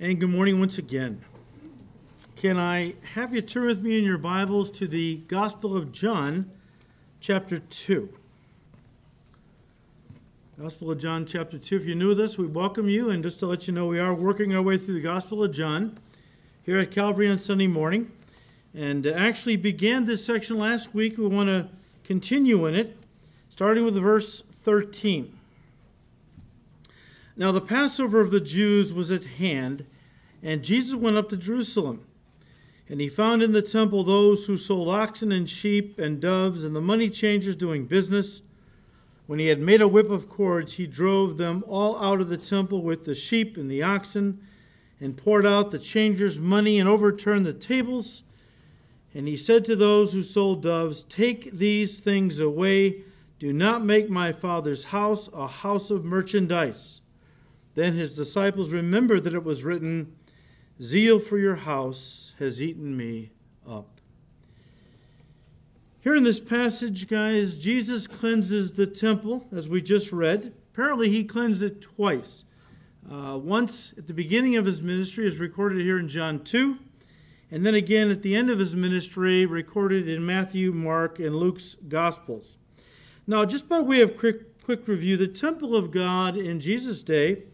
And good morning once again. Can I have you turn with me in your Bibles to the Gospel of John, chapter 2? Gospel of John, chapter 2. If you're new with us, we welcome you. And just to let you know, we are working our way through the Gospel of John here at Calvary on Sunday morning. And uh, actually began this section last week. We want to continue in it, starting with verse 13. Now, the Passover of the Jews was at hand, and Jesus went up to Jerusalem. And he found in the temple those who sold oxen and sheep and doves and the money changers doing business. When he had made a whip of cords, he drove them all out of the temple with the sheep and the oxen, and poured out the changers' money and overturned the tables. And he said to those who sold doves, Take these things away. Do not make my father's house a house of merchandise. Then his disciples remembered that it was written, Zeal for your house has eaten me up. Here in this passage, guys, Jesus cleanses the temple, as we just read. Apparently, he cleansed it twice. Uh, once at the beginning of his ministry, is recorded here in John 2, and then again at the end of his ministry, recorded in Matthew, Mark, and Luke's Gospels. Now, just by way of quick, quick review, the temple of God in Jesus' day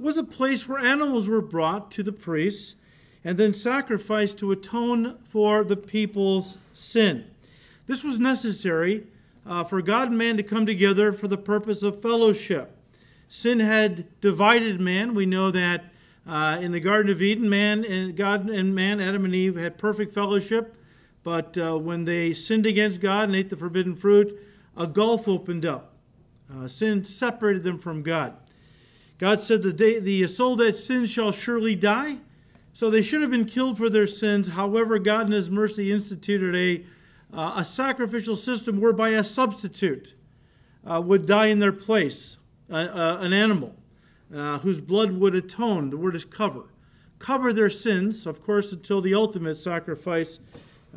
was a place where animals were brought to the priests and then sacrificed to atone for the people's sin. This was necessary uh, for God and man to come together for the purpose of fellowship. Sin had divided man. We know that uh, in the Garden of Eden, man and God and man, Adam and Eve, had perfect fellowship. But uh, when they sinned against God and ate the forbidden fruit, a gulf opened up. Uh, sin separated them from God. God said, the, day, the soul that sins shall surely die. So they should have been killed for their sins. However, God in His mercy instituted a, uh, a sacrificial system whereby a substitute uh, would die in their place, uh, an animal uh, whose blood would atone. The word is cover. Cover their sins, of course, until the ultimate sacrifice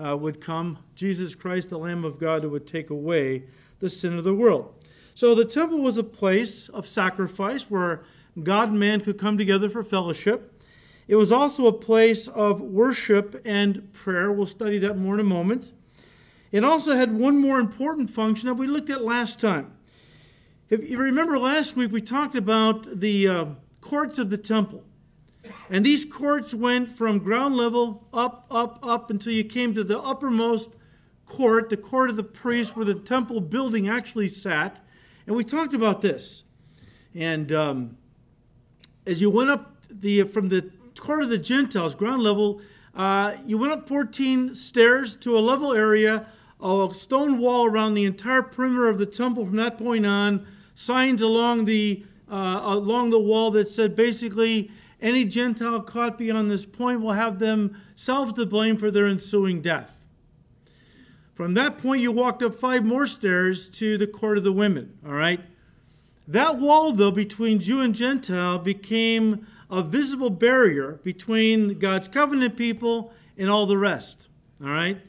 uh, would come Jesus Christ, the Lamb of God, who would take away the sin of the world. So the temple was a place of sacrifice where God and man could come together for fellowship. It was also a place of worship and prayer. We'll study that more in a moment. It also had one more important function that we looked at last time. If you remember last week, we talked about the uh, courts of the temple. And these courts went from ground level up, up, up until you came to the uppermost court, the court of the priests, where the temple building actually sat. And we talked about this. And um, as you went up the from the court of the Gentiles, ground level, uh, you went up 14 stairs to a level area, a stone wall around the entire perimeter of the temple from that point on, signs along the uh, along the wall that said basically any Gentile caught beyond this point will have themselves to blame for their ensuing death. From that point, you walked up five more stairs to the court of the women, all right? That wall, though, between Jew and Gentile became a visible barrier between God's covenant people and all the rest, all right?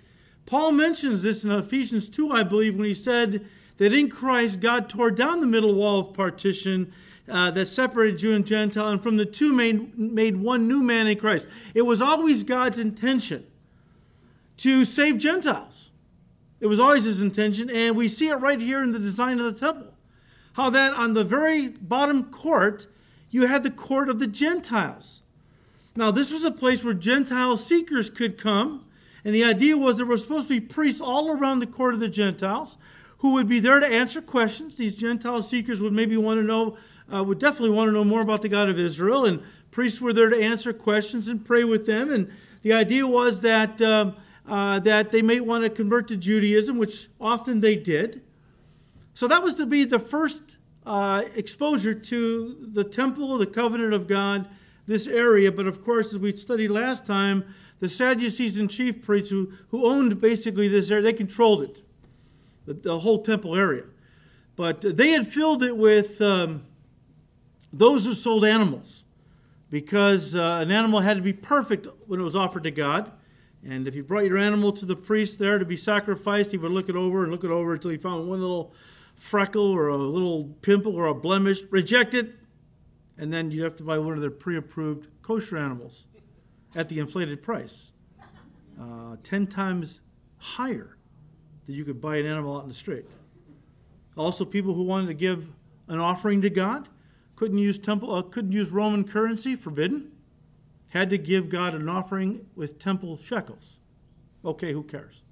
Paul mentions this in Ephesians 2, I believe, when he said that in Christ, God tore down the middle wall of partition uh, that separated Jew and Gentile, and from the two made, made one new man in Christ. It was always God's intention to save Gentiles. It was always his intention, and we see it right here in the design of the temple. How that on the very bottom court, you had the court of the Gentiles. Now, this was a place where Gentile seekers could come, and the idea was there were supposed to be priests all around the court of the Gentiles who would be there to answer questions. These Gentile seekers would maybe want to know, uh, would definitely want to know more about the God of Israel, and priests were there to answer questions and pray with them. And the idea was that. Um, uh, that they may want to convert to Judaism, which often they did. So that was to be the first uh, exposure to the temple, the covenant of God, this area. But of course, as we studied last time, the Sadducees and chief priests who, who owned basically this area, they controlled it, the, the whole temple area. But they had filled it with um, those who sold animals because uh, an animal had to be perfect when it was offered to God. And if you brought your animal to the priest there to be sacrificed, he would look it over and look it over until he found one little freckle or a little pimple or a blemish, reject it, and then you'd have to buy one of their pre-approved kosher animals at the inflated price, uh, ten times higher than you could buy an animal out in the street. Also, people who wanted to give an offering to God couldn't use temple, uh, couldn't use Roman currency, forbidden. Had to give God an offering with temple shekels. Okay, who cares?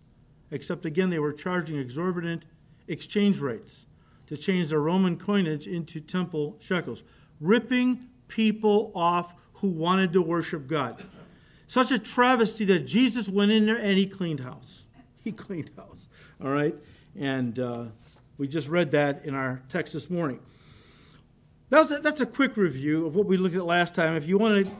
Except again, they were charging exorbitant exchange rates to change their Roman coinage into temple shekels, ripping people off who wanted to worship God. Such a travesty that Jesus went in there and he cleaned house. He cleaned house. All right? And uh, we just read that in our text this morning. That a, that's a quick review of what we looked at last time. If you want to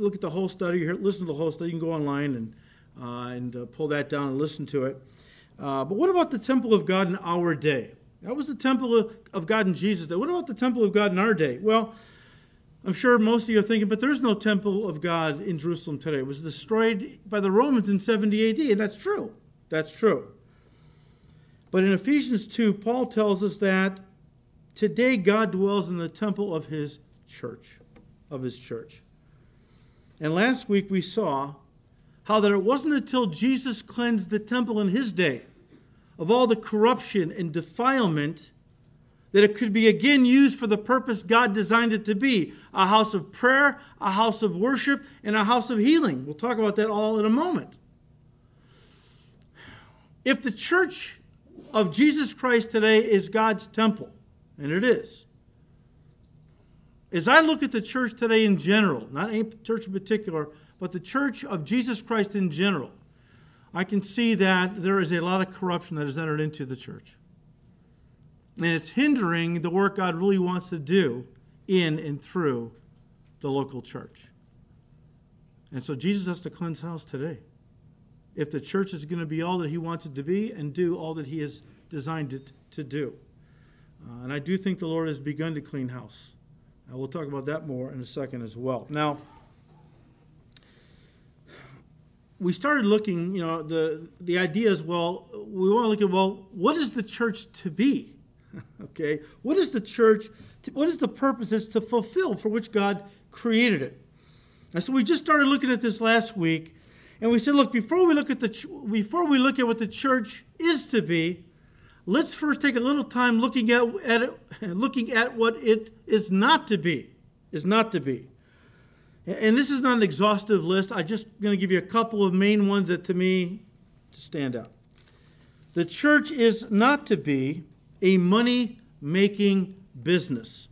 look at the whole study, or listen to the whole study, you can go online and, uh, and uh, pull that down and listen to it. Uh, but what about the temple of God in our day? That was the temple of, of God in Jesus' day. What about the temple of God in our day? Well, I'm sure most of you are thinking, but there's no temple of God in Jerusalem today. It was destroyed by the Romans in 70 AD, and that's true. That's true. But in Ephesians 2, Paul tells us that today God dwells in the temple of his church, of his church. And last week we saw how that it wasn't until Jesus cleansed the temple in his day of all the corruption and defilement that it could be again used for the purpose God designed it to be a house of prayer, a house of worship, and a house of healing. We'll talk about that all in a moment. If the church of Jesus Christ today is God's temple, and it is, as I look at the church today in general, not any church in particular, but the church of Jesus Christ in general, I can see that there is a lot of corruption that has entered into the church. And it's hindering the work God really wants to do in and through the local church. And so Jesus has to cleanse house today. If the church is going to be all that he wants it to be and do all that he has designed it to do. Uh, and I do think the Lord has begun to clean house. We'll talk about that more in a second as well. Now, we started looking, you know, the, the idea is, well, we want to look at, well, what is the church to be? okay? What is the church, to, what is the purpose purposes to fulfill for which God created it? And so we just started looking at this last week, and we said, look, before we look at the, before we look at what the church is to be, let's first take a little time looking at, at it, looking at what it is not to be, is not to be. And this is not an exhaustive list. I'm just going to give you a couple of main ones that to me stand out. The church is not to be a money making business.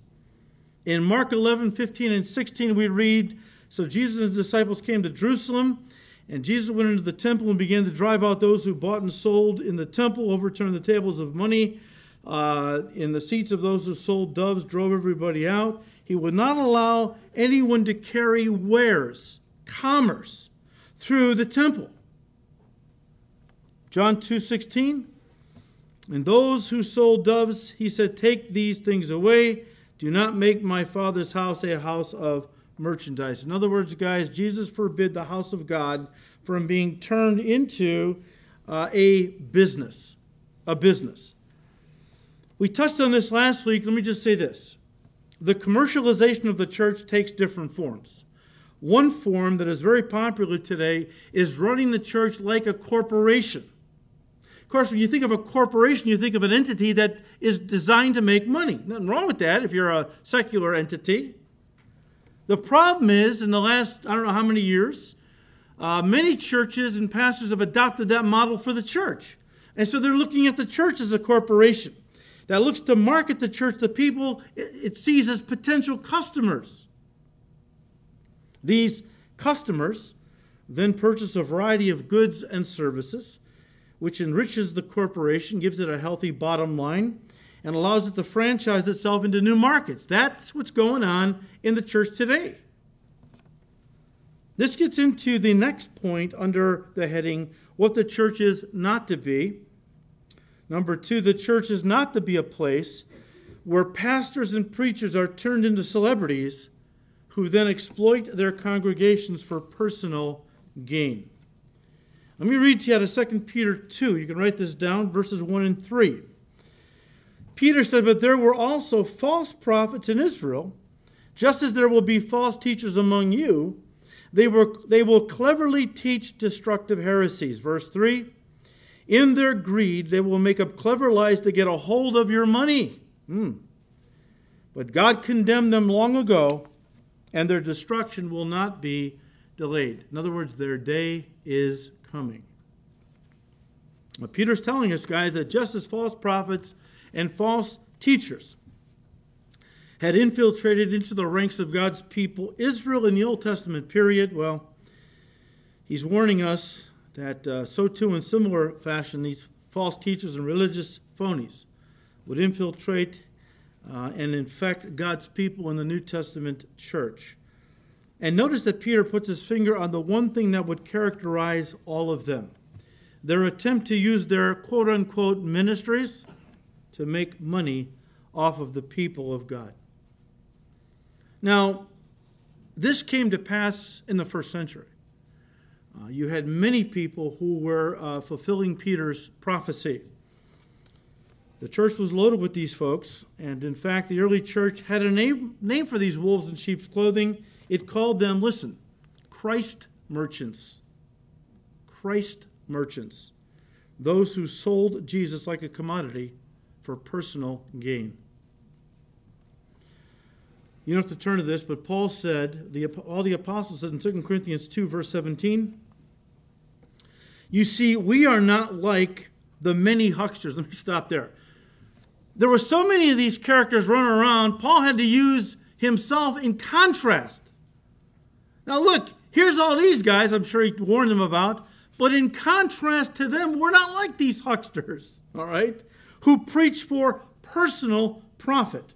In Mark 11, 15, and 16, we read So Jesus and his disciples came to Jerusalem, and Jesus went into the temple and began to drive out those who bought and sold in the temple, overturned the tables of money. Uh, in the seats of those who sold doves, drove everybody out. He would not allow anyone to carry wares, commerce, through the temple. John 2:16 And those who sold doves, he said, "Take these things away. Do not make my Father's house a house of merchandise." In other words, guys, Jesus forbid the house of God from being turned into uh, a business, a business. We touched on this last week. Let me just say this the commercialization of the church takes different forms. One form that is very popular today is running the church like a corporation. Of course, when you think of a corporation, you think of an entity that is designed to make money. Nothing wrong with that if you're a secular entity. The problem is, in the last, I don't know how many years, uh, many churches and pastors have adopted that model for the church. And so they're looking at the church as a corporation that looks to market the church to people it sees as potential customers. These customers then purchase a variety of goods and services, which enriches the corporation, gives it a healthy bottom line, and allows it to franchise itself into new markets. That's what's going on in the church today. This gets into the next point under the heading, What the Church is Not to Be. Number two, the church is not to be a place where pastors and preachers are turned into celebrities who then exploit their congregations for personal gain. Let me read to you out of 2 Peter 2. You can write this down, verses 1 and 3. Peter said, But there were also false prophets in Israel, Just as there will be false teachers among you, they will, they will cleverly teach destructive heresies. Verse 3 In their greed, they will make up clever lies to get a hold of your money. Hmm. But God condemned them long ago, and their destruction will not be delayed. In other words, their day is coming. Well, Peter's telling us, guys, that just as false prophets and false teachers had infiltrated into the ranks of God's people, Israel in the Old Testament period, well, he's warning us that uh, so too, in similar fashion, these false teachers and religious phonies would infiltrate uh, and infect God's people in the New Testament church. And notice that Peter puts his finger on the one thing that would characterize all of them their attempt to use their quote unquote ministries to make money off of the people of God. Now, this came to pass in the first century. Uh, you had many people who were uh, fulfilling Peter's prophecy. The church was loaded with these folks, and in fact, the early church had a name, name for these wolves in sheep's clothing. It called them, listen, Christ merchants. Christ merchants. Those who sold Jesus like a commodity for personal gain. You don't have to turn to this, but Paul said, the, all the apostles said in 2 Corinthians 2, verse 17, You see, we are not like the many hucksters. Let me stop there. There were so many of these characters running around, Paul had to use himself in contrast. Now, look, here's all these guys, I'm sure he warned them about, but in contrast to them, we're not like these hucksters, all right, who preach for personal profit.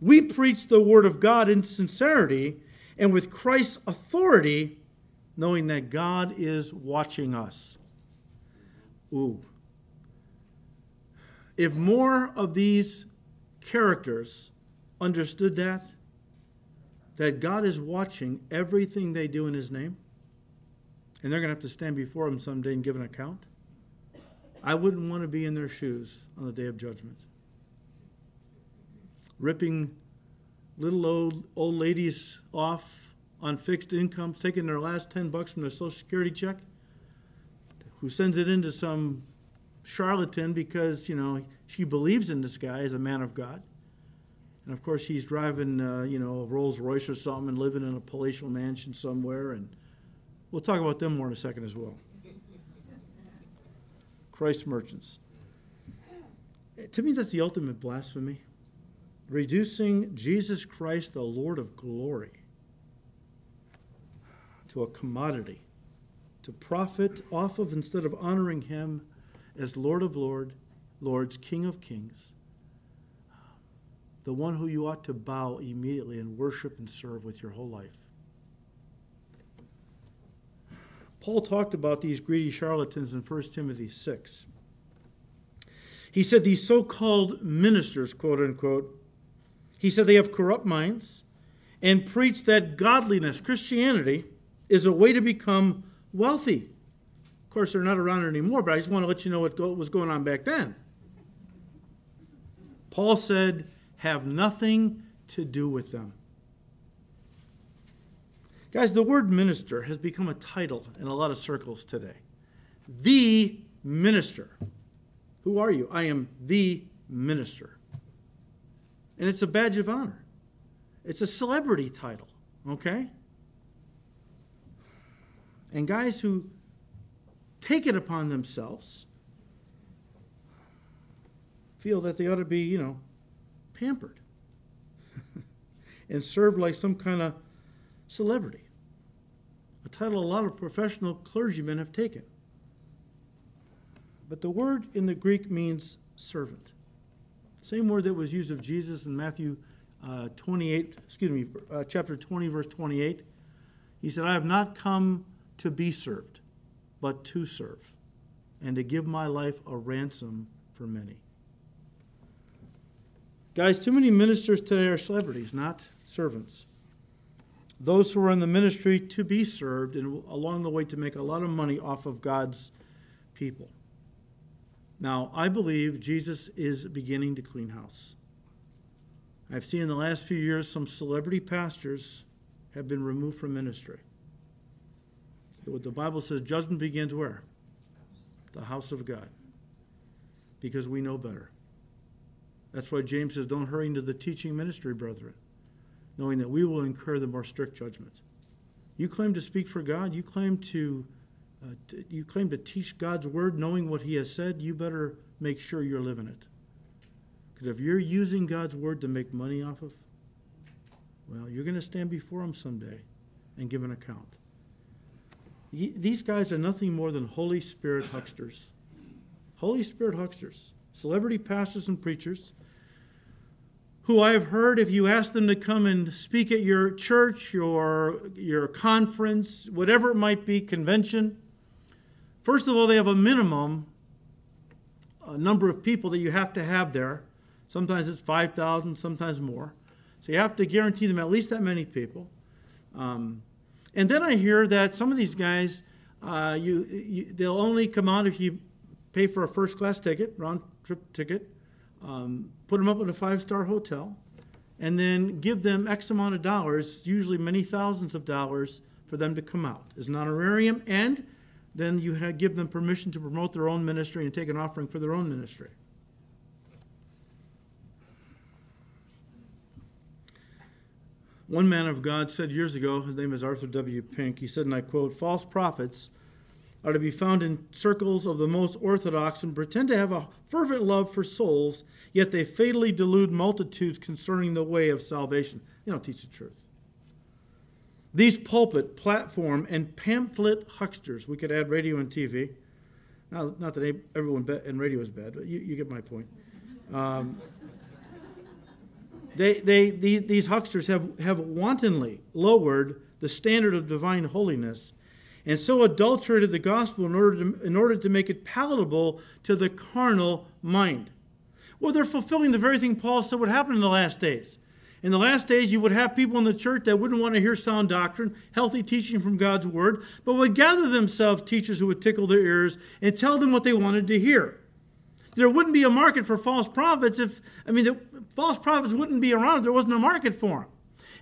We preach the Word of God in sincerity and with Christ's authority, knowing that God is watching us. Ooh. If more of these characters understood that, that God is watching everything they do in His name, and they're going to have to stand before Him someday and give an account, I wouldn't want to be in their shoes on the day of judgment ripping little old old ladies off on fixed incomes, taking their last 10 bucks from their social security check, who sends it into some charlatan because, you know, she believes in this guy as a man of God. And of course, he's driving, uh, you know, a Rolls Royce or something and living in a palatial mansion somewhere. And we'll talk about them more in a second as well. Christ merchants. Eh, to me, that's the ultimate blasphemy reducing Jesus Christ, the Lord of glory, to a commodity to profit off of instead of honoring him as Lord of Lord, Lords, King of Kings, the one who you ought to bow immediately and worship and serve with your whole life. Paul talked about these greedy charlatans in 1 Timothy 6. He said these so called ministers, quote unquote, he said they have corrupt minds and preach that godliness, Christianity, is a way to become wealthy. Of course, they're not around anymore, but I just want to let you know what was going on back then. Paul said, have nothing to do with them. Guys, the word minister has become a title in a lot of circles today. The minister. Who are you? I am the minister and it's a badge of honor. It's a celebrity title, okay? And guys who take it upon themselves feel that they ought to be, you know, pampered and served like some kind of celebrity. Title a lot of professional clergymen have taken. But the word in the Greek means servant. Same word that was used of Jesus in Matthew uh, 28, excuse me, uh, chapter 20, verse 28. He said, I have not come to be served, but to serve, and to give my life a ransom for many. Guys, too many ministers today are celebrities, not servants. Those who are in the ministry to be served and along the way to make a lot of money off of God's people. Now, I believe Jesus is beginning to clean house. I've seen in the last few years some celebrity pastors have been removed from ministry. What the Bible says, judgment begins where? The house of God. Because we know better. That's why James says, don't hurry into the teaching ministry, brethren, knowing that we will incur the more strict judgment. You claim to speak for God, you claim to, uh, t- you claim to teach God's word, knowing what He has said, you better make sure you're living it. Because if you're using God's word to make money off of, well, you're going to stand before Him someday and give an account. These guys are nothing more than Holy Spirit hucksters. Holy Spirit hucksters, celebrity pastors and preachers who I have heard if you ask them to come and speak at your church, your, your conference, whatever it might be, convention, first of all, they have a minimum a number of people that you have to have there. Sometimes it's 5,000, sometimes more. So you have to guarantee them at least that many people. Um, and then I hear that some of these guys, uh, you, you, they'll only come out if you pay for a first class ticket, round trip ticket, um, put them up in a five star hotel, and then give them X amount of dollars, usually many thousands of dollars, for them to come out as an honorarium, and then you give them permission to promote their own ministry and take an offering for their own ministry. One man of God said years ago, his name is Arthur W. Pink, he said, and I quote, false prophets are to be found in circles of the most orthodox and pretend to have a fervent love for souls, yet they fatally delude multitudes concerning the way of salvation. They don't teach the truth. These pulpit, platform, and pamphlet hucksters, we could add radio and TV. Now, not that everyone in radio is bad, but you, you get my point. Um, they, they, these hucksters have, have wantonly lowered the standard of divine holiness and so adulterated the gospel in order, to, in order to make it palatable to the carnal mind. Well, they're fulfilling the very thing Paul said would happen in the last days. In the last days, you would have people in the church that wouldn't want to hear sound doctrine, healthy teaching from God's word, but would gather themselves teachers who would tickle their ears and tell them what they wanted to hear. There wouldn't be a market for false prophets if, I mean, the false prophets wouldn't be around if there wasn't a market for them.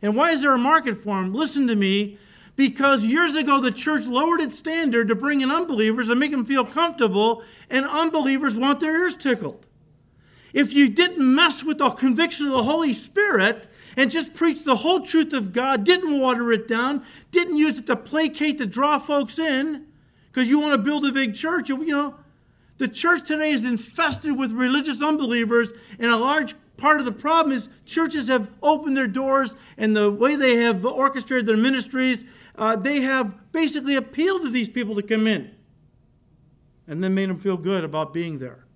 And why is there a market for them? Listen to me. Because years ago, the church lowered its standard to bring in unbelievers and make them feel comfortable, and unbelievers want their ears tickled. If you didn't mess with the conviction of the Holy Spirit and just preach the whole truth of God, didn't water it down, didn't use it to placate to draw folks in, because you want to build a big church, you know, the church today is infested with religious unbelievers, and a large part of the problem is churches have opened their doors and the way they have orchestrated their ministries, uh, they have basically appealed to these people to come in and then made them feel good about being there.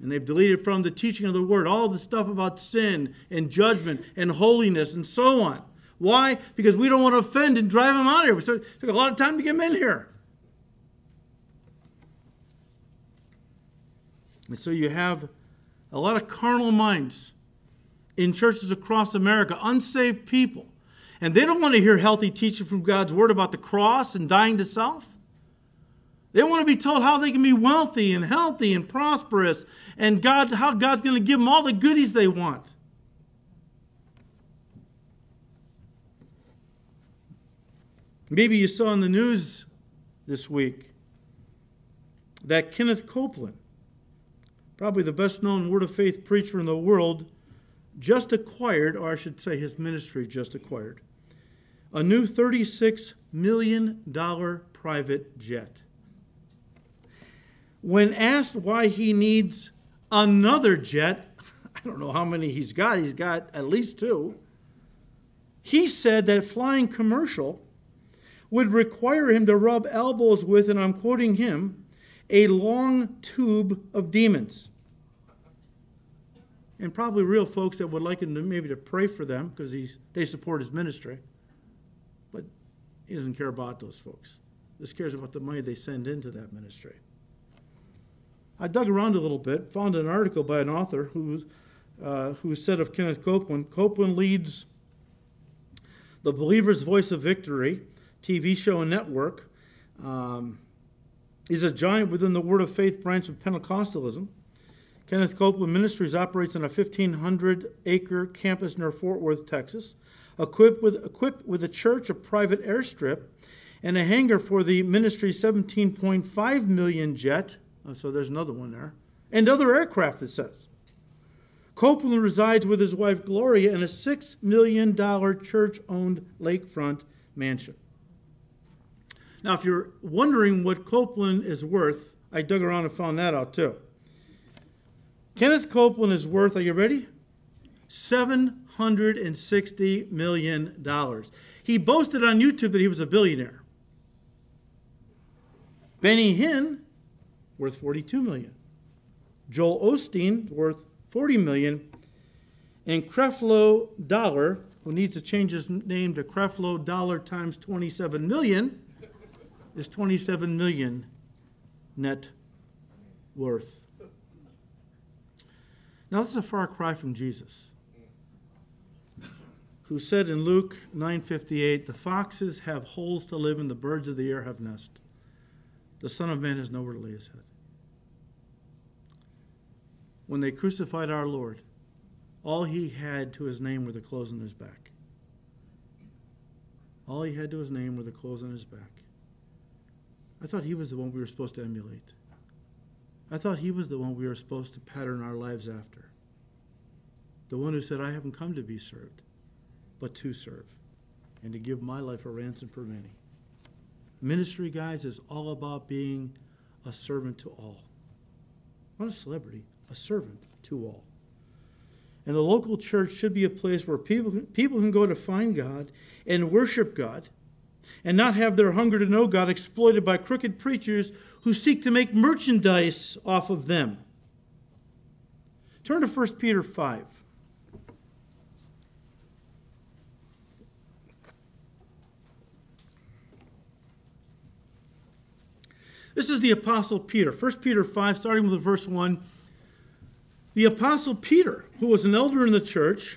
And they've deleted from the teaching of the word all the stuff about sin and judgment and holiness and so on. Why? Because we don't want to offend and drive them out of here. We took a lot of time to get them in here. And so you have a lot of carnal minds in churches across America, unsaved people. And they don't want to hear healthy teaching from God's word about the cross and dying to self. They want to be told how they can be wealthy and healthy and prosperous and God, how God's going to give them all the goodies they want. Maybe you saw in the news this week that Kenneth Copeland probably the best known Word of Faith preacher in the world, just acquired, or I should say his ministry just acquired, a new $36 million private jet. When asked why he needs another jet, I don't know how many he's got, he's got at least two. He said that flying commercial would require him to rub elbows with, and I'm quoting him, a long tube of demons and probably real folks that would like him to maybe to pray for them because they support his ministry. He doesn't care about those folks. This cares about the money they send into that ministry. I dug around a little bit, found an article by an author who, uh, who said of Kenneth Copeland Copeland leads the Believer's Voice of Victory TV show and network. Um, he's a giant within the Word of Faith branch of Pentecostalism Kenneth Copeland Ministries operates on a 1,500 acre campus near Fort Worth, Texas, equipped with, equipped with a church, a private airstrip, and a hangar for the ministry's 17.5 million jet. Oh, so there's another one there. And other aircraft, it says. Copeland resides with his wife Gloria in a $6 million church owned lakefront mansion. Now, if you're wondering what Copeland is worth, I dug around and found that out too. Kenneth Copeland is worth, are you ready? $760 million. He boasted on YouTube that he was a billionaire. Benny Hinn, worth $42 million. Joel Osteen, worth $40 million. And Creflo Dollar, who needs to change his name to Creflo Dollar times 27 million, is 27 million net worth. Now that's a far cry from Jesus, who said in Luke 9:58, "The foxes have holes to live in, the birds of the air have nests. The Son of Man has nowhere to lay his head." When they crucified our Lord, all he had to his name were the clothes on his back. All he had to his name were the clothes on his back. I thought he was the one we were supposed to emulate. I thought he was the one we were supposed to pattern our lives after. The one who said, I haven't come to be served, but to serve, and to give my life a ransom for many. Ministry, guys, is all about being a servant to all. Not a celebrity, a servant to all. And the local church should be a place where people, people can go to find God and worship God and not have their hunger to know God exploited by crooked preachers who seek to make merchandise off of them. Turn to 1 Peter 5. This is the Apostle Peter. 1 Peter 5, starting with verse 1. The Apostle Peter, who was an elder in the church,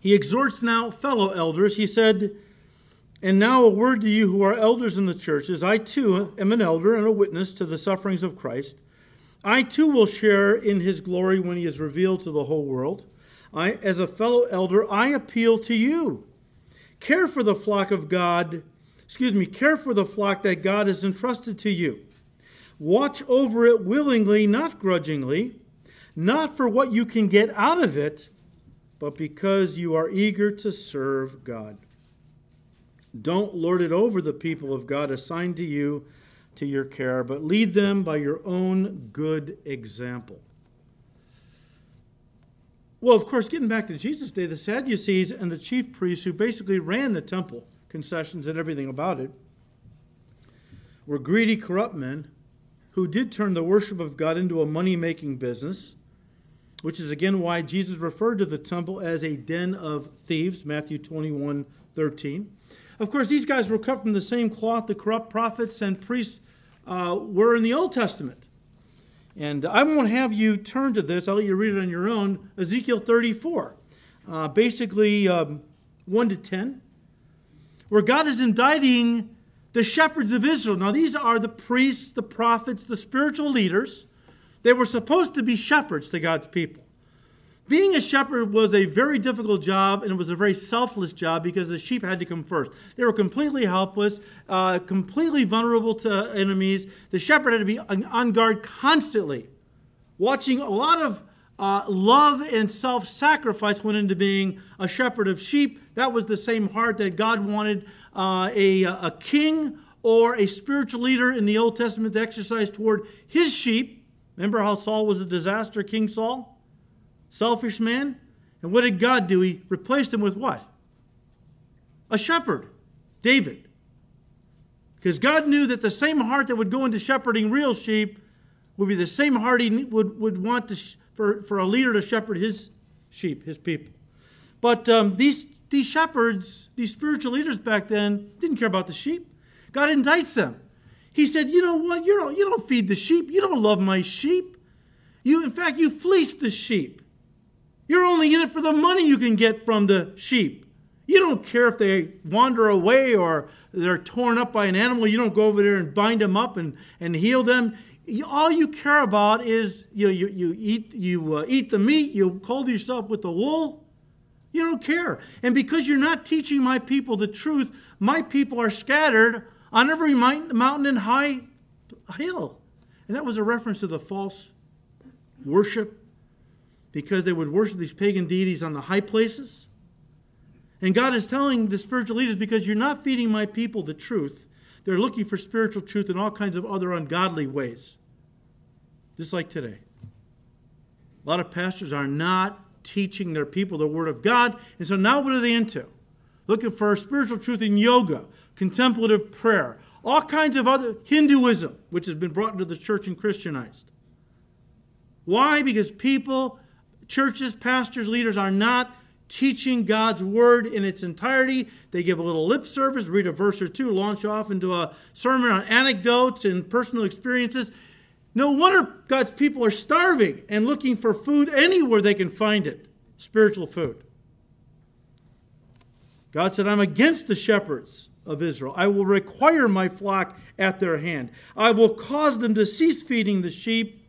he exhorts now fellow elders. He said, and now, a word to you who are elders in the churches. I too am an elder and a witness to the sufferings of Christ. I too will share in his glory when he is revealed to the whole world. I, as a fellow elder, I appeal to you. Care for the flock of God, excuse me, care for the flock that God has entrusted to you. Watch over it willingly, not grudgingly, not for what you can get out of it, but because you are eager to serve God. Don't lord it over the people of God assigned to you to your care, but lead them by your own good example. Well, of course, getting back to Jesus' day, the Sadducees and the chief priests, who basically ran the temple, concessions and everything about it, were greedy, corrupt men who did turn the worship of God into a money making business, which is again why Jesus referred to the temple as a den of thieves, Matthew 21 13. Of course, these guys were cut from the same cloth the corrupt prophets and priests uh, were in the Old Testament. And I won't have you turn to this, I'll let you read it on your own. Ezekiel 34, uh, basically um, 1 to 10, where God is indicting the shepherds of Israel. Now, these are the priests, the prophets, the spiritual leaders. They were supposed to be shepherds to God's people. Being a shepherd was a very difficult job, and it was a very selfless job because the sheep had to come first. They were completely helpless, uh, completely vulnerable to enemies. The shepherd had to be on guard constantly. Watching a lot of uh, love and self sacrifice went into being a shepherd of sheep. That was the same heart that God wanted uh, a, a king or a spiritual leader in the Old Testament to exercise toward his sheep. Remember how Saul was a disaster, King Saul? selfish man. And what did God do? He replaced him with what? A shepherd, David. Because God knew that the same heart that would go into shepherding real sheep would be the same heart he would, would want to, for, for a leader to shepherd his sheep, his people. But um, these, these shepherds, these spiritual leaders back then, didn't care about the sheep. God indicts them. He said, You know what? You don't, you don't feed the sheep. You don't love my sheep. You, in fact, you fleece the sheep. You're only in it for the money you can get from the sheep. You don't care if they wander away or they're torn up by an animal. You don't go over there and bind them up and, and heal them. You, all you care about is you, you, you eat, you uh, eat the meat, you clothe yourself with the wool. You don't care. And because you're not teaching my people the truth, my people are scattered on every mountain and high hill. And that was a reference to the false worship because they would worship these pagan deities on the high places. And God is telling the spiritual leaders because you're not feeding my people the truth, they're looking for spiritual truth in all kinds of other ungodly ways. Just like today. A lot of pastors are not teaching their people the Word of God. And so now what are they into? Looking for spiritual truth in yoga, contemplative prayer, all kinds of other Hinduism, which has been brought into the church and Christianized. Why? Because people, churches, pastors, leaders are not teaching God's word in its entirety. They give a little lip service, read a verse or two, launch off into a sermon on anecdotes and personal experiences. No wonder God's people are starving and looking for food anywhere they can find it spiritual food. God said, I'm against the shepherds of Israel. I will require my flock at their hand. I will cause them to cease feeding the sheep.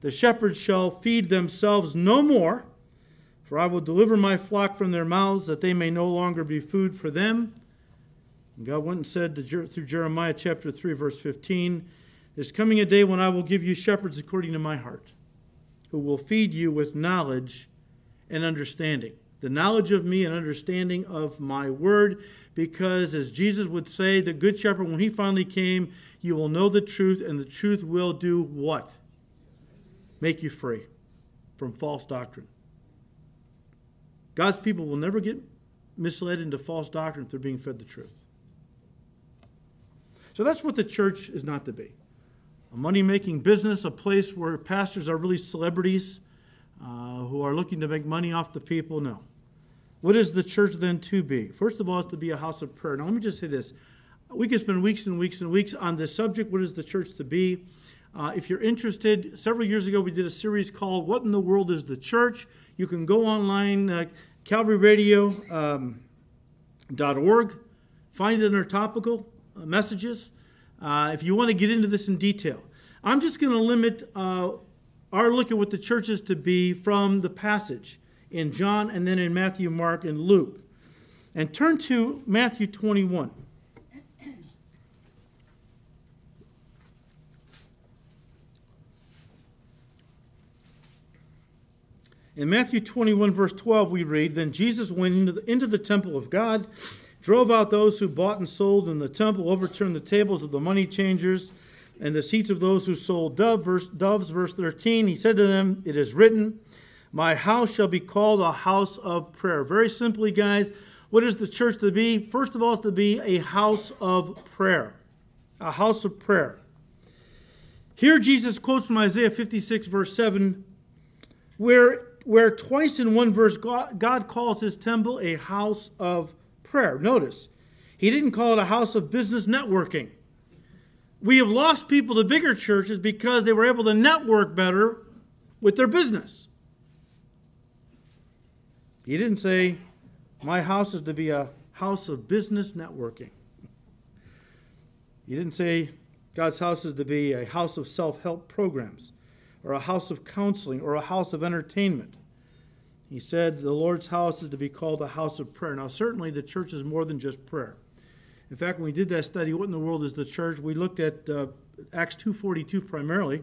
The shepherds shall feed themselves no more for I will deliver my flock from their mouths, that they may no longer be food for them. And God went and said to, through Jeremiah chapter 3, verse 15, There's coming a day when I will give you shepherds according to my heart, who will feed you with knowledge and understanding. The knowledge of me and understanding of my word, because as Jesus would say, the good shepherd, when he finally came, you will know the truth, and the truth will do what? Make you free from false doctrine. God's people will never get misled into false doctrine if they're being fed the truth. So that's what the church is not to be a money making business, a place where pastors are really celebrities uh, who are looking to make money off the people. No. What is the church then to be? First of all, it's to be a house of prayer. Now, let me just say this. We could spend weeks and weeks and weeks on this subject. What is the church to be? Uh, if you're interested, several years ago we did a series called What in the World is the Church? You can go online, uh, calvaryradio.org, um, find it in our topical uh, messages uh, if you want to get into this in detail. I'm just going to limit uh, our look at what the church is to be from the passage in John and then in Matthew, Mark, and Luke. And turn to Matthew 21. In Matthew 21, verse 12, we read Then Jesus went into the, into the temple of God, drove out those who bought and sold in the temple, overturned the tables of the money changers and the seats of those who sold dove, verse, doves. Verse 13, he said to them, It is written, My house shall be called a house of prayer. Very simply, guys, what is the church to be? First of all, it's to be a house of prayer. A house of prayer. Here, Jesus quotes from Isaiah 56, verse 7, where where twice in one verse God, calls his temple a house of prayer. Notice, he didn't call it a house of business networking. We have lost people to bigger churches because they were able to network better with their business. He didn't say, My house is to be a house of business networking. He didn't say, God's house is to be a house of self help programs or a house of counseling or a house of entertainment. He said the Lord's house is to be called a house of prayer. Now, certainly the church is more than just prayer. In fact, when we did that study, what in the world is the church? We looked at uh, Acts 2.42 primarily,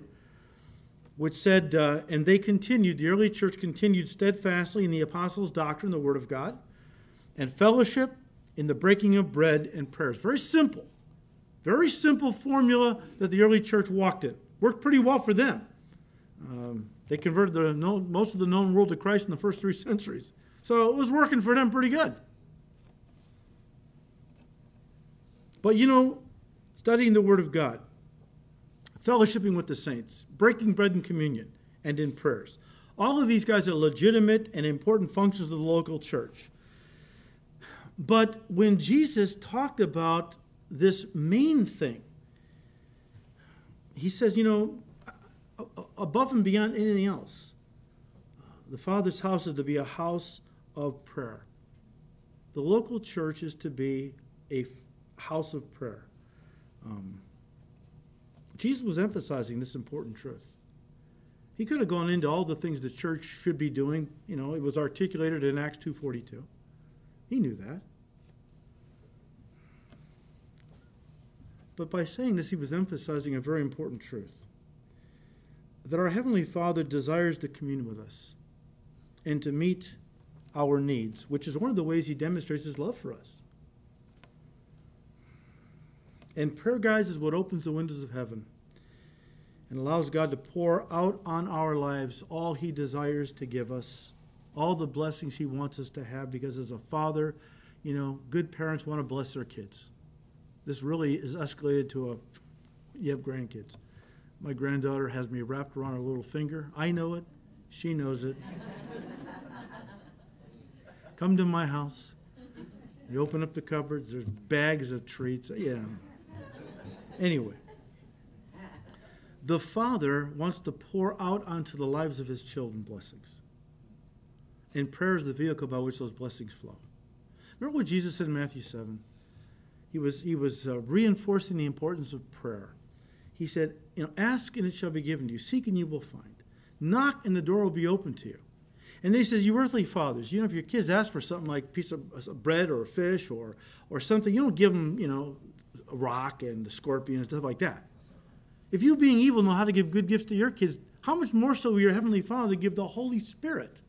which said, uh, and they continued, the early church continued steadfastly in the apostles' doctrine, the word of God, and fellowship in the breaking of bread and prayers. Very simple. Very simple formula that the early church walked in. Worked pretty well for them. Um, they converted the known, most of the known world to Christ in the first three centuries. So it was working for them pretty good. But you know, studying the Word of God, fellowshipping with the saints, breaking bread in communion, and in prayers. All of these guys are legitimate and important functions of the local church. But when Jesus talked about this main thing, he says, you know, above and beyond anything else. The Father's house is to be a house of prayer. The local church is to be a house of prayer. Um, Jesus was emphasizing this important truth. He could have gone into all the things the church should be doing. You know, it was articulated in Acts 2:42. He knew that. But by saying this, he was emphasizing a very important truth that our Heavenly Father desires to commune with us and to meet our needs, which is one of the ways he demonstrates his love for us. And prayer, guys, is what opens the windows of heaven and allows God to pour out on our lives all he desires to give us, all the blessings he wants us to have, because as a father, you know, good parents want to bless their kids. This really is escalated to a you have grandkids. My granddaughter has me wrapped around her little finger. I know it. She knows it. Come to my house. You open up the cupboards, there's bags of treats. Yeah. Anyway, the Father wants to pour out onto the lives of his children blessings. And prayer is the vehicle by which those blessings flow. Remember what Jesus said in Matthew 7? He was, he was uh, reinforcing the importance of prayer. He said, you know, ask and it shall be given to you. Seek and you will find. Knock and the door will be open to you. And then he says, you earthly fathers, you know, if your kids ask for something like a piece of, bread or a fish or, or something, you don't give them, you know, a rock and a scorpion and stuff like that. If you, being evil, know how to give good gifts to your kids, how much more so will your Heavenly Father give the Holy Spirit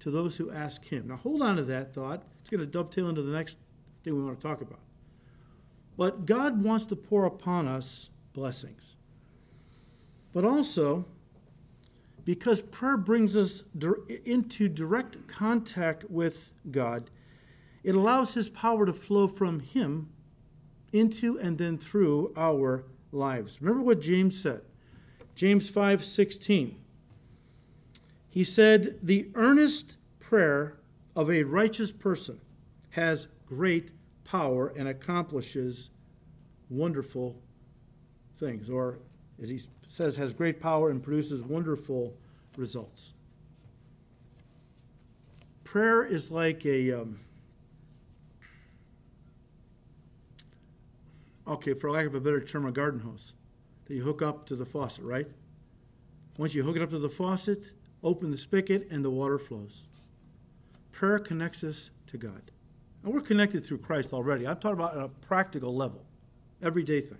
to those who ask Him? Now, hold on to that thought. It's going to dovetail into the next thing we want to talk about. But God wants to pour upon us blessings. But also, because prayer brings us into direct contact with God, it allows His power to flow from Him into and then through our lives. Remember what James said. James 5:16. He said, "The earnest prayer of a righteous person has great power and accomplishes wonderful things." Or as he says, has great power and produces wonderful results. Prayer is like a um, okay, for lack of a better term, a garden hose that you hook up to the faucet, right? Once you hook it up to the faucet, open the spigot, and the water flows. Prayer connects us to God. And we're connected through Christ already. I'm talking about at a practical level, everyday thing.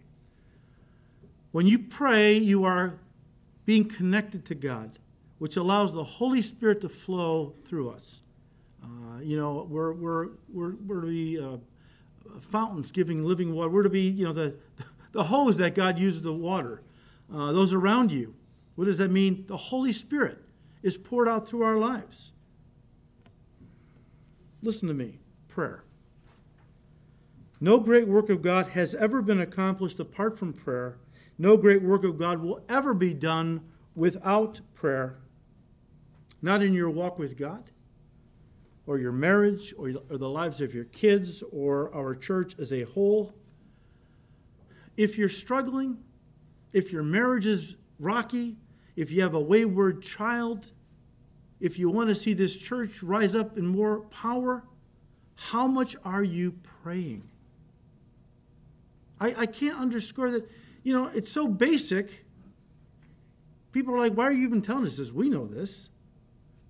When you pray, you are being connected to God, which allows the Holy Spirit to flow through us. Uh, you know, we're, we're, we're, we're to be uh, fountains giving living water. We're to be, you know, the, the hose that God uses to water uh, those around you. What does that mean? The Holy Spirit is poured out through our lives. Listen to me prayer. No great work of God has ever been accomplished apart from prayer. No great work of God will ever be done without prayer. Not in your walk with God, or your marriage or, or the lives of your kids or our church as a whole. If you're struggling, if your marriage is rocky, if you have a wayward child, if you want to see this church rise up in more power, how much are you praying? I, I can't underscore that. You know, it's so basic. People are like, why are you even telling us this? We know this.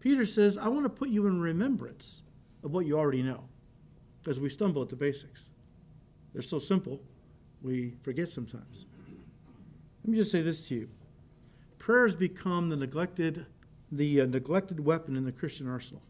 Peter says, I want to put you in remembrance of what you already know because we stumble at the basics. They're so simple, we forget sometimes. Let me just say this to you prayer has become the neglected, the uh, neglected weapon in the Christian arsenal.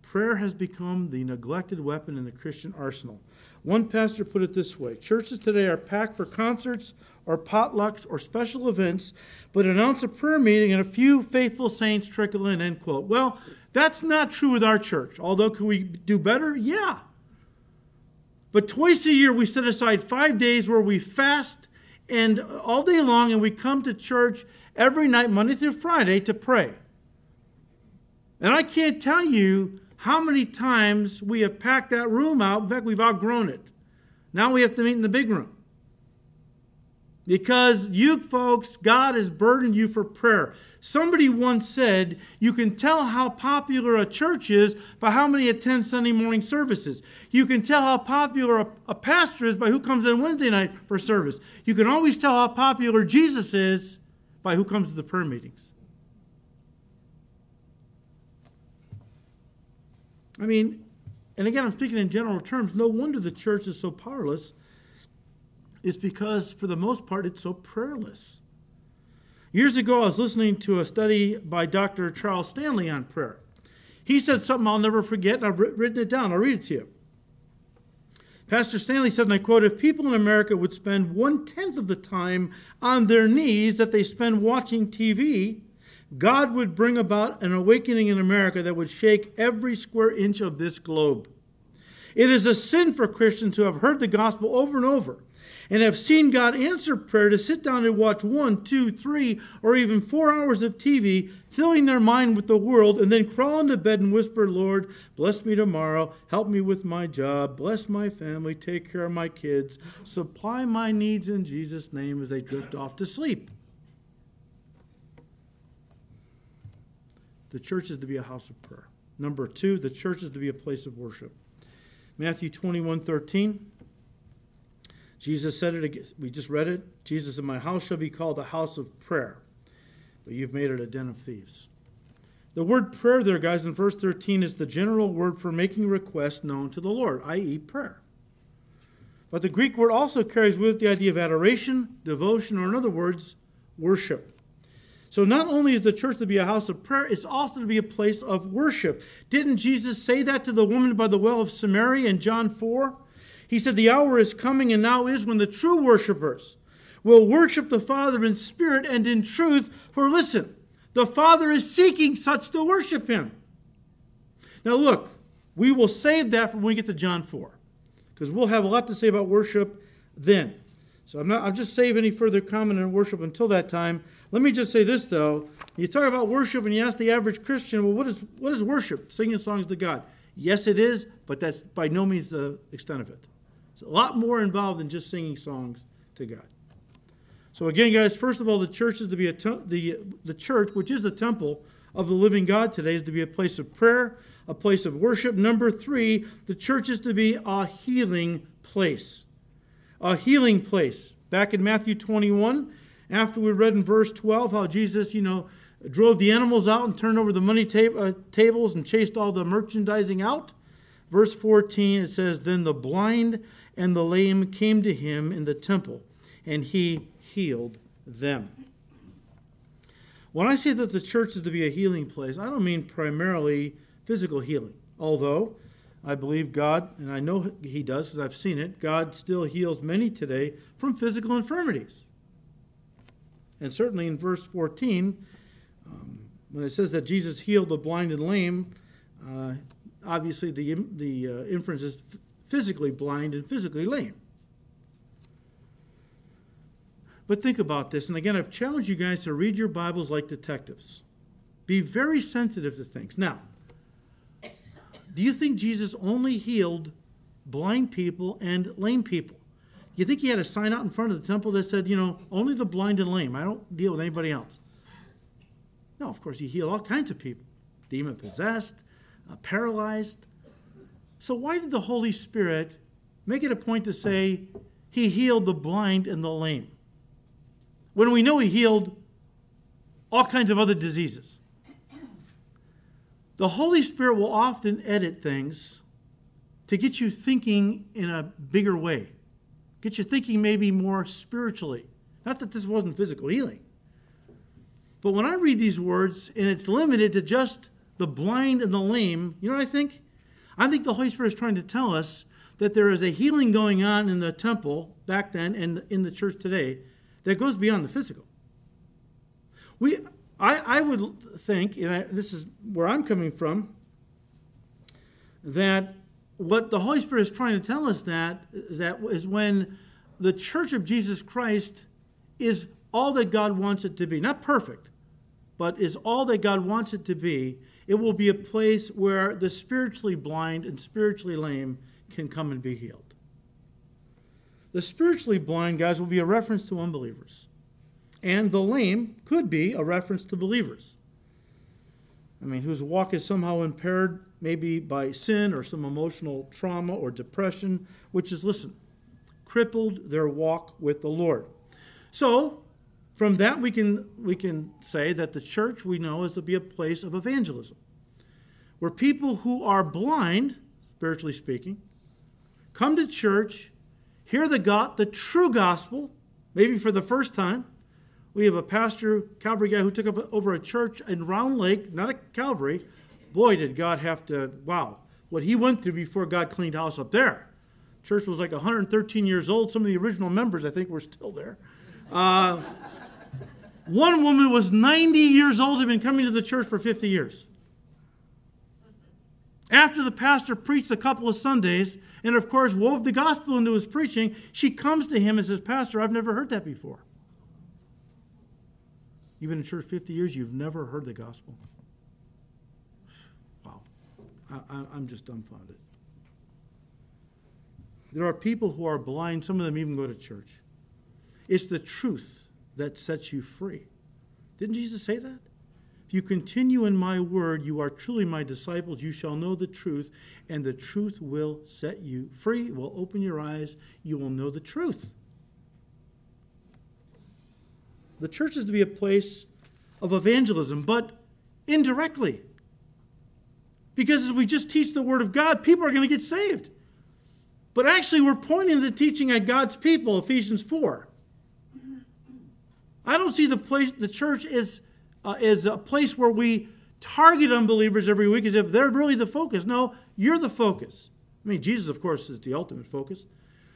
Prayer has become the neglected weapon in the Christian arsenal. One pastor put it this way Churches today are packed for concerts or potlucks or special events, but announce a prayer meeting and a few faithful saints trickle in, end quote. Well, that's not true with our church. Although, can we do better? Yeah. But twice a year, we set aside five days where we fast and all day long, and we come to church every night, Monday through Friday, to pray. And I can't tell you how many times we have packed that room out. In fact, we've outgrown it. Now we have to meet in the big room. Because you folks, God has burdened you for prayer. Somebody once said, you can tell how popular a church is by how many attend Sunday morning services. You can tell how popular a, a pastor is by who comes in Wednesday night for service. You can always tell how popular Jesus is by who comes to the prayer meetings. I mean, and again, I'm speaking in general terms. No wonder the church is so powerless. It's because, for the most part, it's so prayerless. Years ago, I was listening to a study by Dr. Charles Stanley on prayer. He said something I'll never forget, and I've written it down. I'll read it to you. Pastor Stanley said, and I quote, if people in America would spend one tenth of the time on their knees that they spend watching TV, God would bring about an awakening in America that would shake every square inch of this globe. It is a sin for Christians who have heard the gospel over and over and have seen God answer prayer to sit down and watch one, two, three, or even four hours of TV, filling their mind with the world, and then crawl into bed and whisper, Lord, bless me tomorrow, help me with my job, bless my family, take care of my kids, supply my needs in Jesus' name as they drift off to sleep. The church is to be a house of prayer. Number two, the church is to be a place of worship. Matthew 21 13. Jesus said it again. We just read it. Jesus said, My house shall be called a house of prayer, but you've made it a den of thieves. The word prayer there, guys, in verse 13 is the general word for making requests known to the Lord, i.e., prayer. But the Greek word also carries with it the idea of adoration, devotion, or in other words, worship. So not only is the church to be a house of prayer, it's also to be a place of worship. Didn't Jesus say that to the woman by the well of Samaria in John 4? He said, The hour is coming and now is when the true worshipers will worship the Father in spirit and in truth. For listen, the Father is seeking such to worship him. Now, look, we will save that when we get to John 4, because we'll have a lot to say about worship then. So I'm not I'm just saving any further comment on worship until that time. Let me just say this though. You talk about worship and you ask the average Christian, well, what is what is worship? Singing songs to God. Yes, it is, but that's by no means the extent of it. It's a lot more involved than just singing songs to God. So again, guys, first of all, the church is to be a te- the the church, which is the temple of the living God today, is to be a place of prayer, a place of worship. Number three, the church is to be a healing place, a healing place. Back in Matthew 21, after we read in verse 12 how Jesus, you know, drove the animals out and turned over the money ta- uh, tables and chased all the merchandising out. Verse 14, it says, Then the blind and the lame came to him in the temple, and he healed them. When I say that the church is to be a healing place, I don't mean primarily physical healing, although I believe God, and I know He does because I've seen it, God still heals many today from physical infirmities. And certainly in verse 14, um, when it says that Jesus healed the blind and lame, uh, obviously the, the uh, inference is physically blind and physically lame. But think about this, and again, I've challenged you guys to read your Bibles like detectives. Be very sensitive to things. Now, do you think Jesus only healed blind people and lame people? You think he had a sign out in front of the temple that said, you know, only the blind and lame. I don't deal with anybody else. No, of course, he healed all kinds of people demon possessed, uh, paralyzed, so, why did the Holy Spirit make it a point to say he healed the blind and the lame? When we know he healed all kinds of other diseases. The Holy Spirit will often edit things to get you thinking in a bigger way, get you thinking maybe more spiritually. Not that this wasn't physical healing. But when I read these words and it's limited to just the blind and the lame, you know what I think? I think the Holy Spirit is trying to tell us that there is a healing going on in the temple back then and in the church today that goes beyond the physical. We, I, I would think, and I, this is where I'm coming from, that what the Holy Spirit is trying to tell us that that is when the church of Jesus Christ is all that God wants it to be, not perfect, but is all that God wants it to be it will be a place where the spiritually blind and spiritually lame can come and be healed. The spiritually blind, guys, will be a reference to unbelievers. And the lame could be a reference to believers. I mean, whose walk is somehow impaired, maybe by sin or some emotional trauma or depression, which is, listen, crippled their walk with the Lord. So, from that, we can, we can say that the church we know is to be a place of evangelism, where people who are blind, spiritually speaking, come to church, hear the, God, the true gospel, maybe for the first time, we have a pastor, Calvary guy, who took up over a church in Round Lake, not a Calvary. Boy, did God have to, wow, what he went through before God cleaned house up there. Church was like 113 years old. Some of the original members, I think, were still there. Uh, one woman was 90 years old, had been coming to the church for 50 years. After the pastor preached a couple of Sundays, and of course wove the gospel into his preaching, she comes to him and says, Pastor, I've never heard that before. You've been in church 50 years, you've never heard the gospel. I, am just dumbfounded. There are people who are blind, some of them even go to church. It's the truth that sets you free. Didn't Jesus say that? If you continue in my word, you are truly my disciples. You shall know the truth, and the truth will set you free, will open your eyes. You will know the truth. The church is to be a place of evangelism, but indirectly. Because as we just teach the Word of God, people are going to get saved. But actually, we're pointing the teaching at God's people, Ephesians 4. I don't see the place, the church is, uh, is a place where we target unbelievers every week as if they're really the focus. No, you're the focus. I mean, Jesus, of course, is the ultimate focus.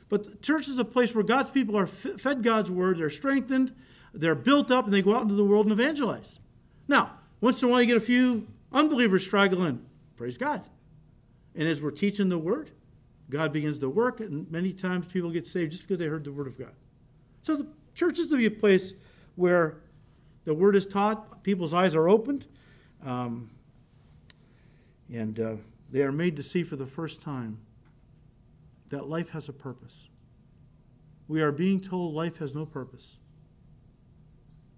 But the church is a place where God's people are fed God's word, they're strengthened, they're built up and they go out into the world and evangelize. Now, once in a while you get a few unbelievers struggling. Praise God. And as we're teaching the word, God begins to work, and many times people get saved just because they heard the word of God. So the church is to be a place where the word is taught, people's eyes are opened, um, and uh, they are made to see for the first time that life has a purpose. We are being told life has no purpose.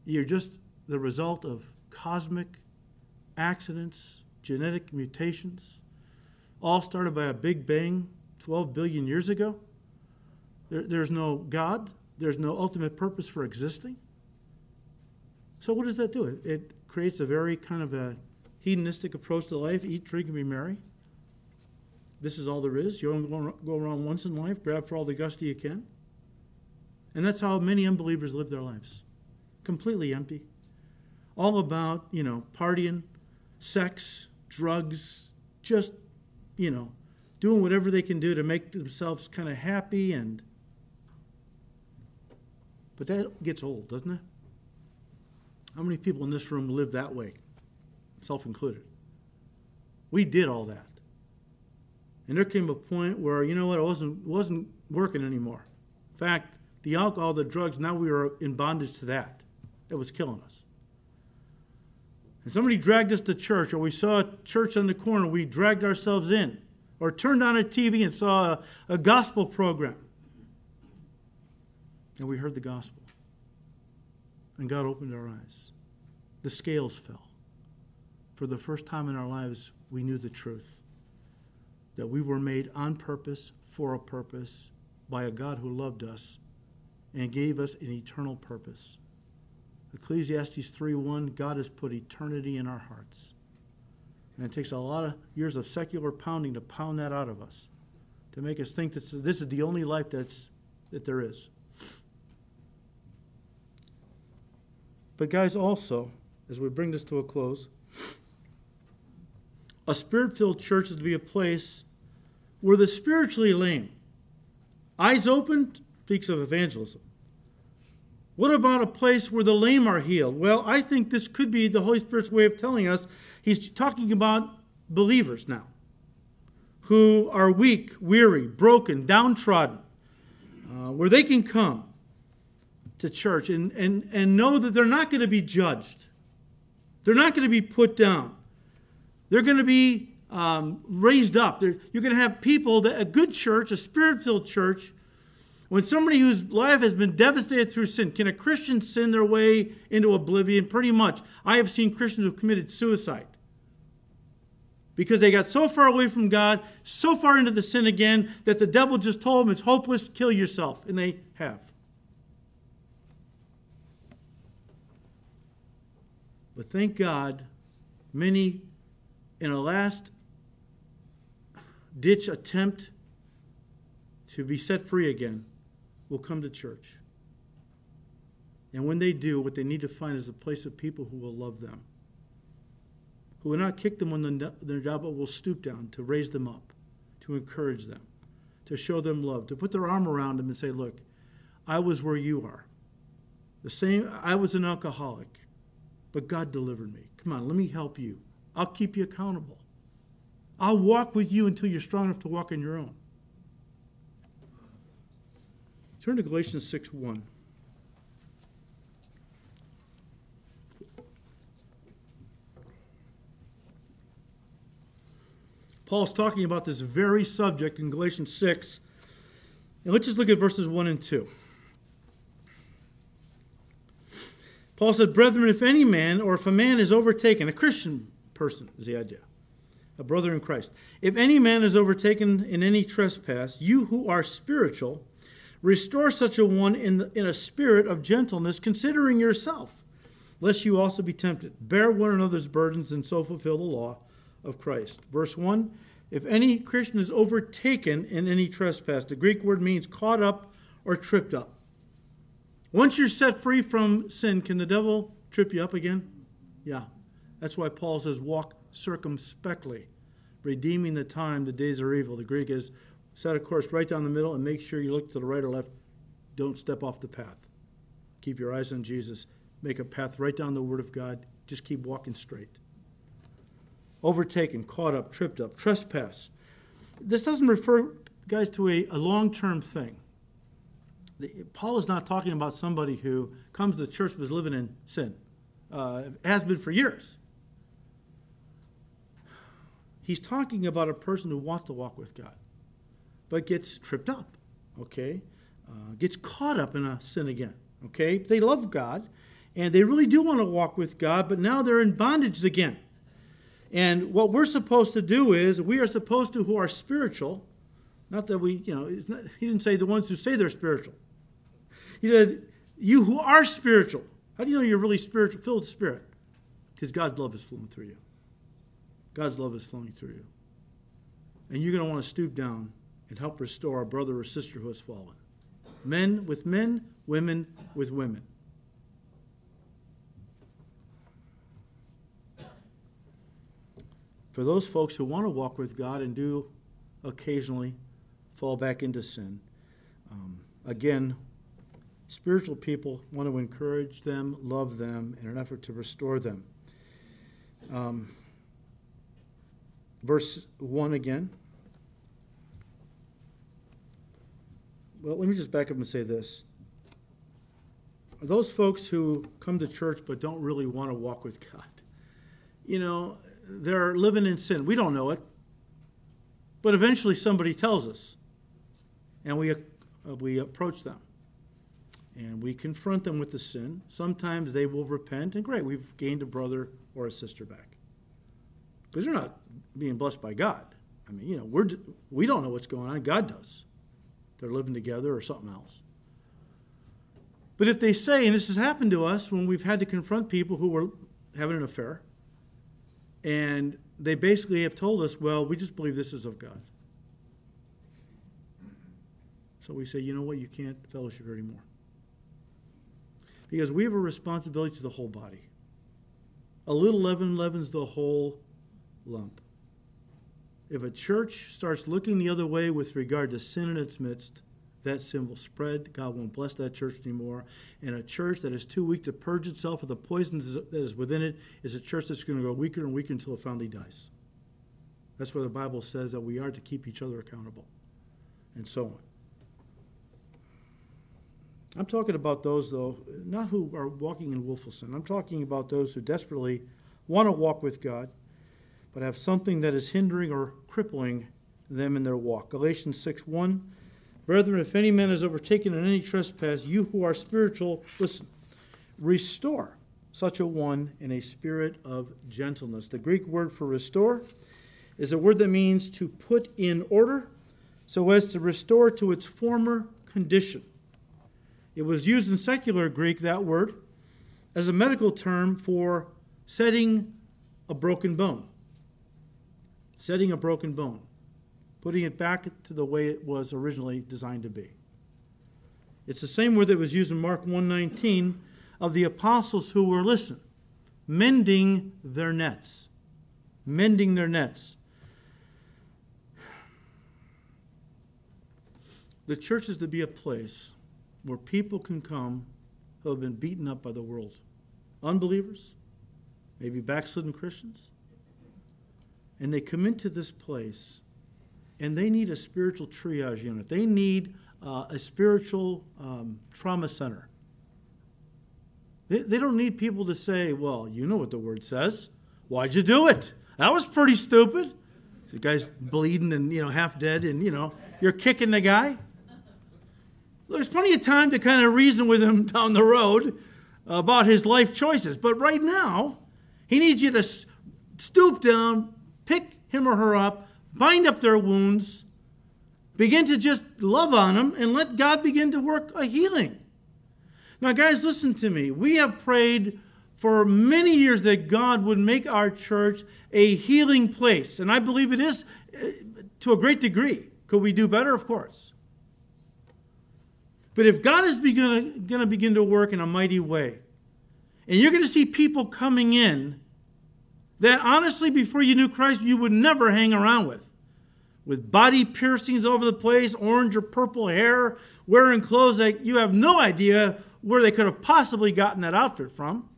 You're just the result of cosmic accidents, genetic mutations, all started by a big bang 12 billion years ago. There, there's no God, there's no ultimate purpose for existing. So, what does that do? It, it creates a very kind of a hedonistic approach to life eat, drink, and be merry. This is all there is. You only go around once in life, grab for all the gusto you can. And that's how many unbelievers live their lives completely empty. All about, you know, partying, sex, drugs, just, you know, doing whatever they can do to make themselves kind of happy and but that gets old, doesn't it? How many people in this room live that way? Self included. We did all that. And there came a point where, you know what, it wasn't, wasn't working anymore. In fact, the alcohol, the drugs, now we were in bondage to that It was killing us. And somebody dragged us to church, or we saw a church on the corner, we dragged ourselves in, or turned on a TV and saw a, a gospel program. And we heard the gospel. And God opened our eyes. The scales fell. For the first time in our lives, we knew the truth that we were made on purpose, for a purpose, by a God who loved us and gave us an eternal purpose. Ecclesiastes 3:1, God has put eternity in our hearts. And it takes a lot of years of secular pounding to pound that out of us, to make us think that this is the only life that's, that there is. But, guys, also, as we bring this to a close, a spirit filled church is to be a place where the spiritually lame, eyes open, speaks of evangelism. What about a place where the lame are healed? Well, I think this could be the Holy Spirit's way of telling us. He's talking about believers now who are weak, weary, broken, downtrodden, uh, where they can come to church and, and, and know that they're not going to be judged. They're not going to be put down. They're going to be um, raised up. They're, you're going to have people that a good church, a spirit filled church, When somebody whose life has been devastated through sin, can a Christian sin their way into oblivion? Pretty much. I have seen Christians who have committed suicide because they got so far away from God, so far into the sin again, that the devil just told them it's hopeless, kill yourself. And they have. But thank God, many in a last ditch attempt to be set free again will come to church. And when they do, what they need to find is a place of people who will love them, who will not kick them when they're down, but will stoop down to raise them up, to encourage them, to show them love, to put their arm around them and say, Look, I was where you are. The same, I was an alcoholic, but God delivered me. Come on, let me help you. I'll keep you accountable. I'll walk with you until you're strong enough to walk on your own. Turn to Galatians 6 1. Paul's talking about this very subject in Galatians 6. And let's just look at verses 1 and 2. Paul said, Brethren, if any man or if a man is overtaken, a Christian person is the idea, a brother in Christ, if any man is overtaken in any trespass, you who are spiritual, restore such a one in, the, in a spirit of gentleness, considering yourself, lest you also be tempted. Bear one another's burdens and so fulfill the law of Christ. Verse 1 If any Christian is overtaken in any trespass, the Greek word means caught up or tripped up. Once you're set free from sin, can the devil trip you up again? Yeah. That's why Paul says, walk circumspectly, redeeming the time, the days are evil. The Greek is set a course right down the middle and make sure you look to the right or left. Don't step off the path. Keep your eyes on Jesus. Make a path right down the Word of God. Just keep walking straight. Overtaken, caught up, tripped up, trespass. This doesn't refer, guys, to a, a long term thing. Paul is not talking about somebody who comes to the church was living in sin, uh, has been for years. He's talking about a person who wants to walk with God, but gets tripped up, okay? Uh, gets caught up in a sin again, okay? They love God, and they really do want to walk with God, but now they're in bondage again. And what we're supposed to do is we are supposed to, who are spiritual, not that we, you know, not, he didn't say the ones who say they're spiritual. He said, You who are spiritual. How do you know you're really spiritual, filled with spirit? Because God's love is flowing through you. God's love is flowing through you. And you're going to want to stoop down and help restore a brother or sister who has fallen. Men with men, women with women. For those folks who want to walk with God and do occasionally fall back into sin, um, again, Spiritual people want to encourage them, love them, in an effort to restore them. Um, verse 1 again. Well, let me just back up and say this. Those folks who come to church but don't really want to walk with God, you know, they're living in sin. We don't know it. But eventually somebody tells us, and we, uh, we approach them and we confront them with the sin. Sometimes they will repent, and great, we've gained a brother or a sister back. Because they're not being blessed by God. I mean, you know, we're, we don't know what's going on. God does. They're living together or something else. But if they say, and this has happened to us when we've had to confront people who were having an affair, and they basically have told us, well, we just believe this is of God. So we say, you know what, you can't fellowship anymore because we have a responsibility to the whole body. A little leaven leavens the whole lump. If a church starts looking the other way with regard to sin in its midst, that sin will spread. God won't bless that church anymore. And a church that is too weak to purge itself of the poison that is within it is a church that's going to go weaker and weaker until it finally dies. That's where the Bible says that we are to keep each other accountable, and so on. I'm talking about those, though, not who are walking in willful sin. I'm talking about those who desperately want to walk with God, but have something that is hindering or crippling them in their walk. Galatians 6 1 Brethren, if any man is overtaken in any trespass, you who are spiritual, listen, restore such a one in a spirit of gentleness. The Greek word for restore is a word that means to put in order so as to restore to its former condition. It was used in secular Greek, that word, as a medical term for setting a broken bone. Setting a broken bone. Putting it back to the way it was originally designed to be. It's the same word that was used in Mark 1:19 of the apostles who were, listen, mending their nets. Mending their nets. The church is to be a place where people can come who have been beaten up by the world. Unbelievers, maybe backslidden Christians. And they come into this place and they need a spiritual triage unit. They need uh, a spiritual um, trauma center. They, they don't need people to say, well, you know what the word says. Why'd you do it? That was pretty stupid. The guy's bleeding and, you know, half dead, and, you know, you're kicking the guy. There's plenty of time to kind of reason with him down the road about his life choices. But right now, he needs you to stoop down, pick him or her up, bind up their wounds, begin to just love on them, and let God begin to work a healing. Now, guys, listen to me. We have prayed for many years that God would make our church a healing place. And I believe it is uh, to a great degree. Could we do better? Of course. But if God is going to begin to work in a mighty way, and you're going to see people coming in that honestly, before you knew Christ, you would never hang around with, with body piercings over the place, orange or purple hair, wearing clothes that you have no idea where they could have possibly gotten that outfit from.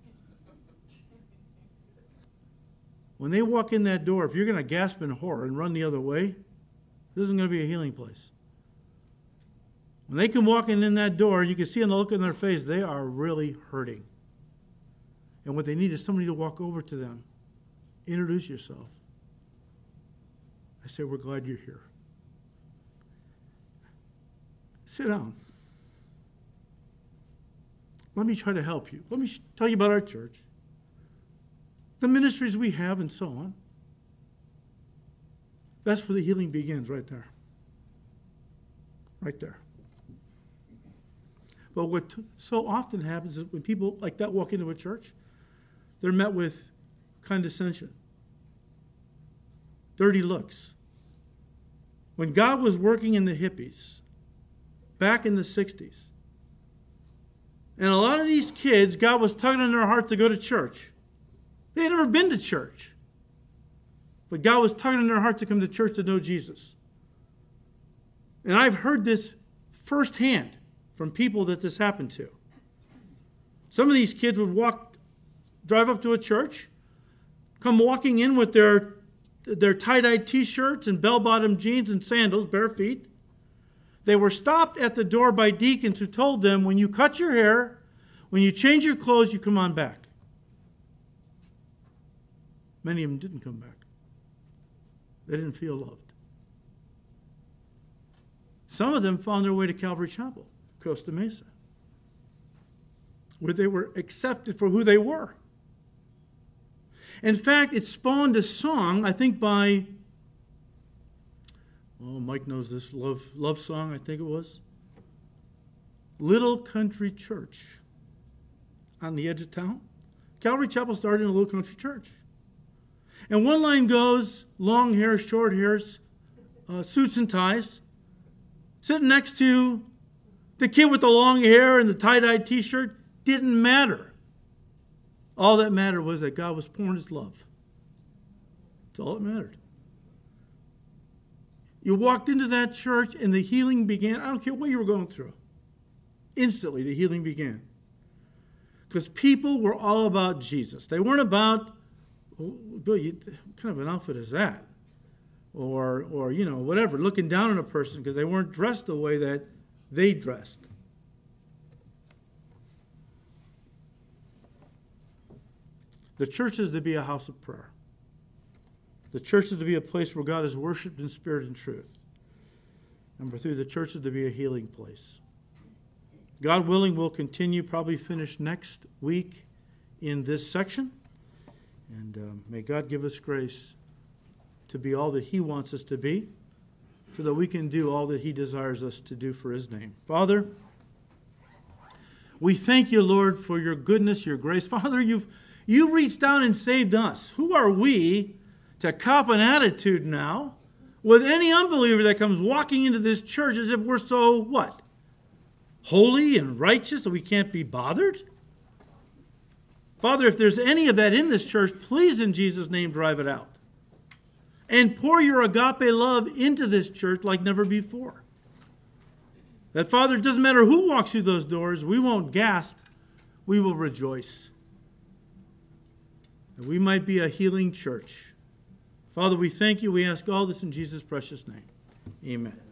When they walk in that door, if you're going to gasp in horror and run the other way, this isn't going to be a healing place. When they come walking in that door, you can see in the look on their face, they are really hurting. And what they need is somebody to walk over to them, introduce yourself. I say, We're glad you're here. Sit down. Let me try to help you. Let me tell you about our church, the ministries we have, and so on. That's where the healing begins, right there. Right there. But what so often happens is when people like that walk into a church, they're met with condescension, dirty looks. When God was working in the hippies back in the 60s, and a lot of these kids, God was tugging on their heart to go to church. They had never been to church. But God was tugging on their heart to come to church to know Jesus. And I've heard this firsthand from people that this happened to. Some of these kids would walk, drive up to a church, come walking in with their, their tie dye t shirts and bell bottom jeans and sandals, bare feet. They were stopped at the door by deacons who told them, when you cut your hair, when you change your clothes, you come on back. Many of them didn't come back. They didn't feel loved. Some of them found their way to Calvary Chapel. Costa Mesa, where they were accepted for who they were. In fact, it spawned a song, I think by, oh, Mike knows this love, love song, I think it was. Little Country Church on the edge of town. Calvary Chapel started in a little country church. And one line goes long hair, short hairs, uh, suits and ties, sitting next to the kid with the long hair and the tie dye t shirt didn't matter. All that mattered was that God was pouring his love. That's all that mattered. You walked into that church and the healing began. I don't care what you were going through. Instantly, the healing began. Because people were all about Jesus. They weren't about, oh, Bill, you, what kind of an outfit is that? Or, or, you know, whatever, looking down on a person because they weren't dressed the way that they dressed. The church is to be a house of prayer. The church is to be a place where God is worshiped in spirit and truth. Number three, the church is to be a healing place. God willing, we'll continue, probably finish next week in this section. And um, may God give us grace to be all that He wants us to be, so that we can do all that He desires us to do for His name. Father, we thank you, Lord, for your goodness, your grace. Father, you've you reached down and saved us. Who are we to cop an attitude now with any unbeliever that comes walking into this church as if we're so what? Holy and righteous that we can't be bothered? Father, if there's any of that in this church, please in Jesus' name drive it out. And pour your agape love into this church like never before. That, Father, it doesn't matter who walks through those doors, we won't gasp, we will rejoice. And we might be a healing church. Father, we thank you. We ask all this in Jesus' precious name. Amen.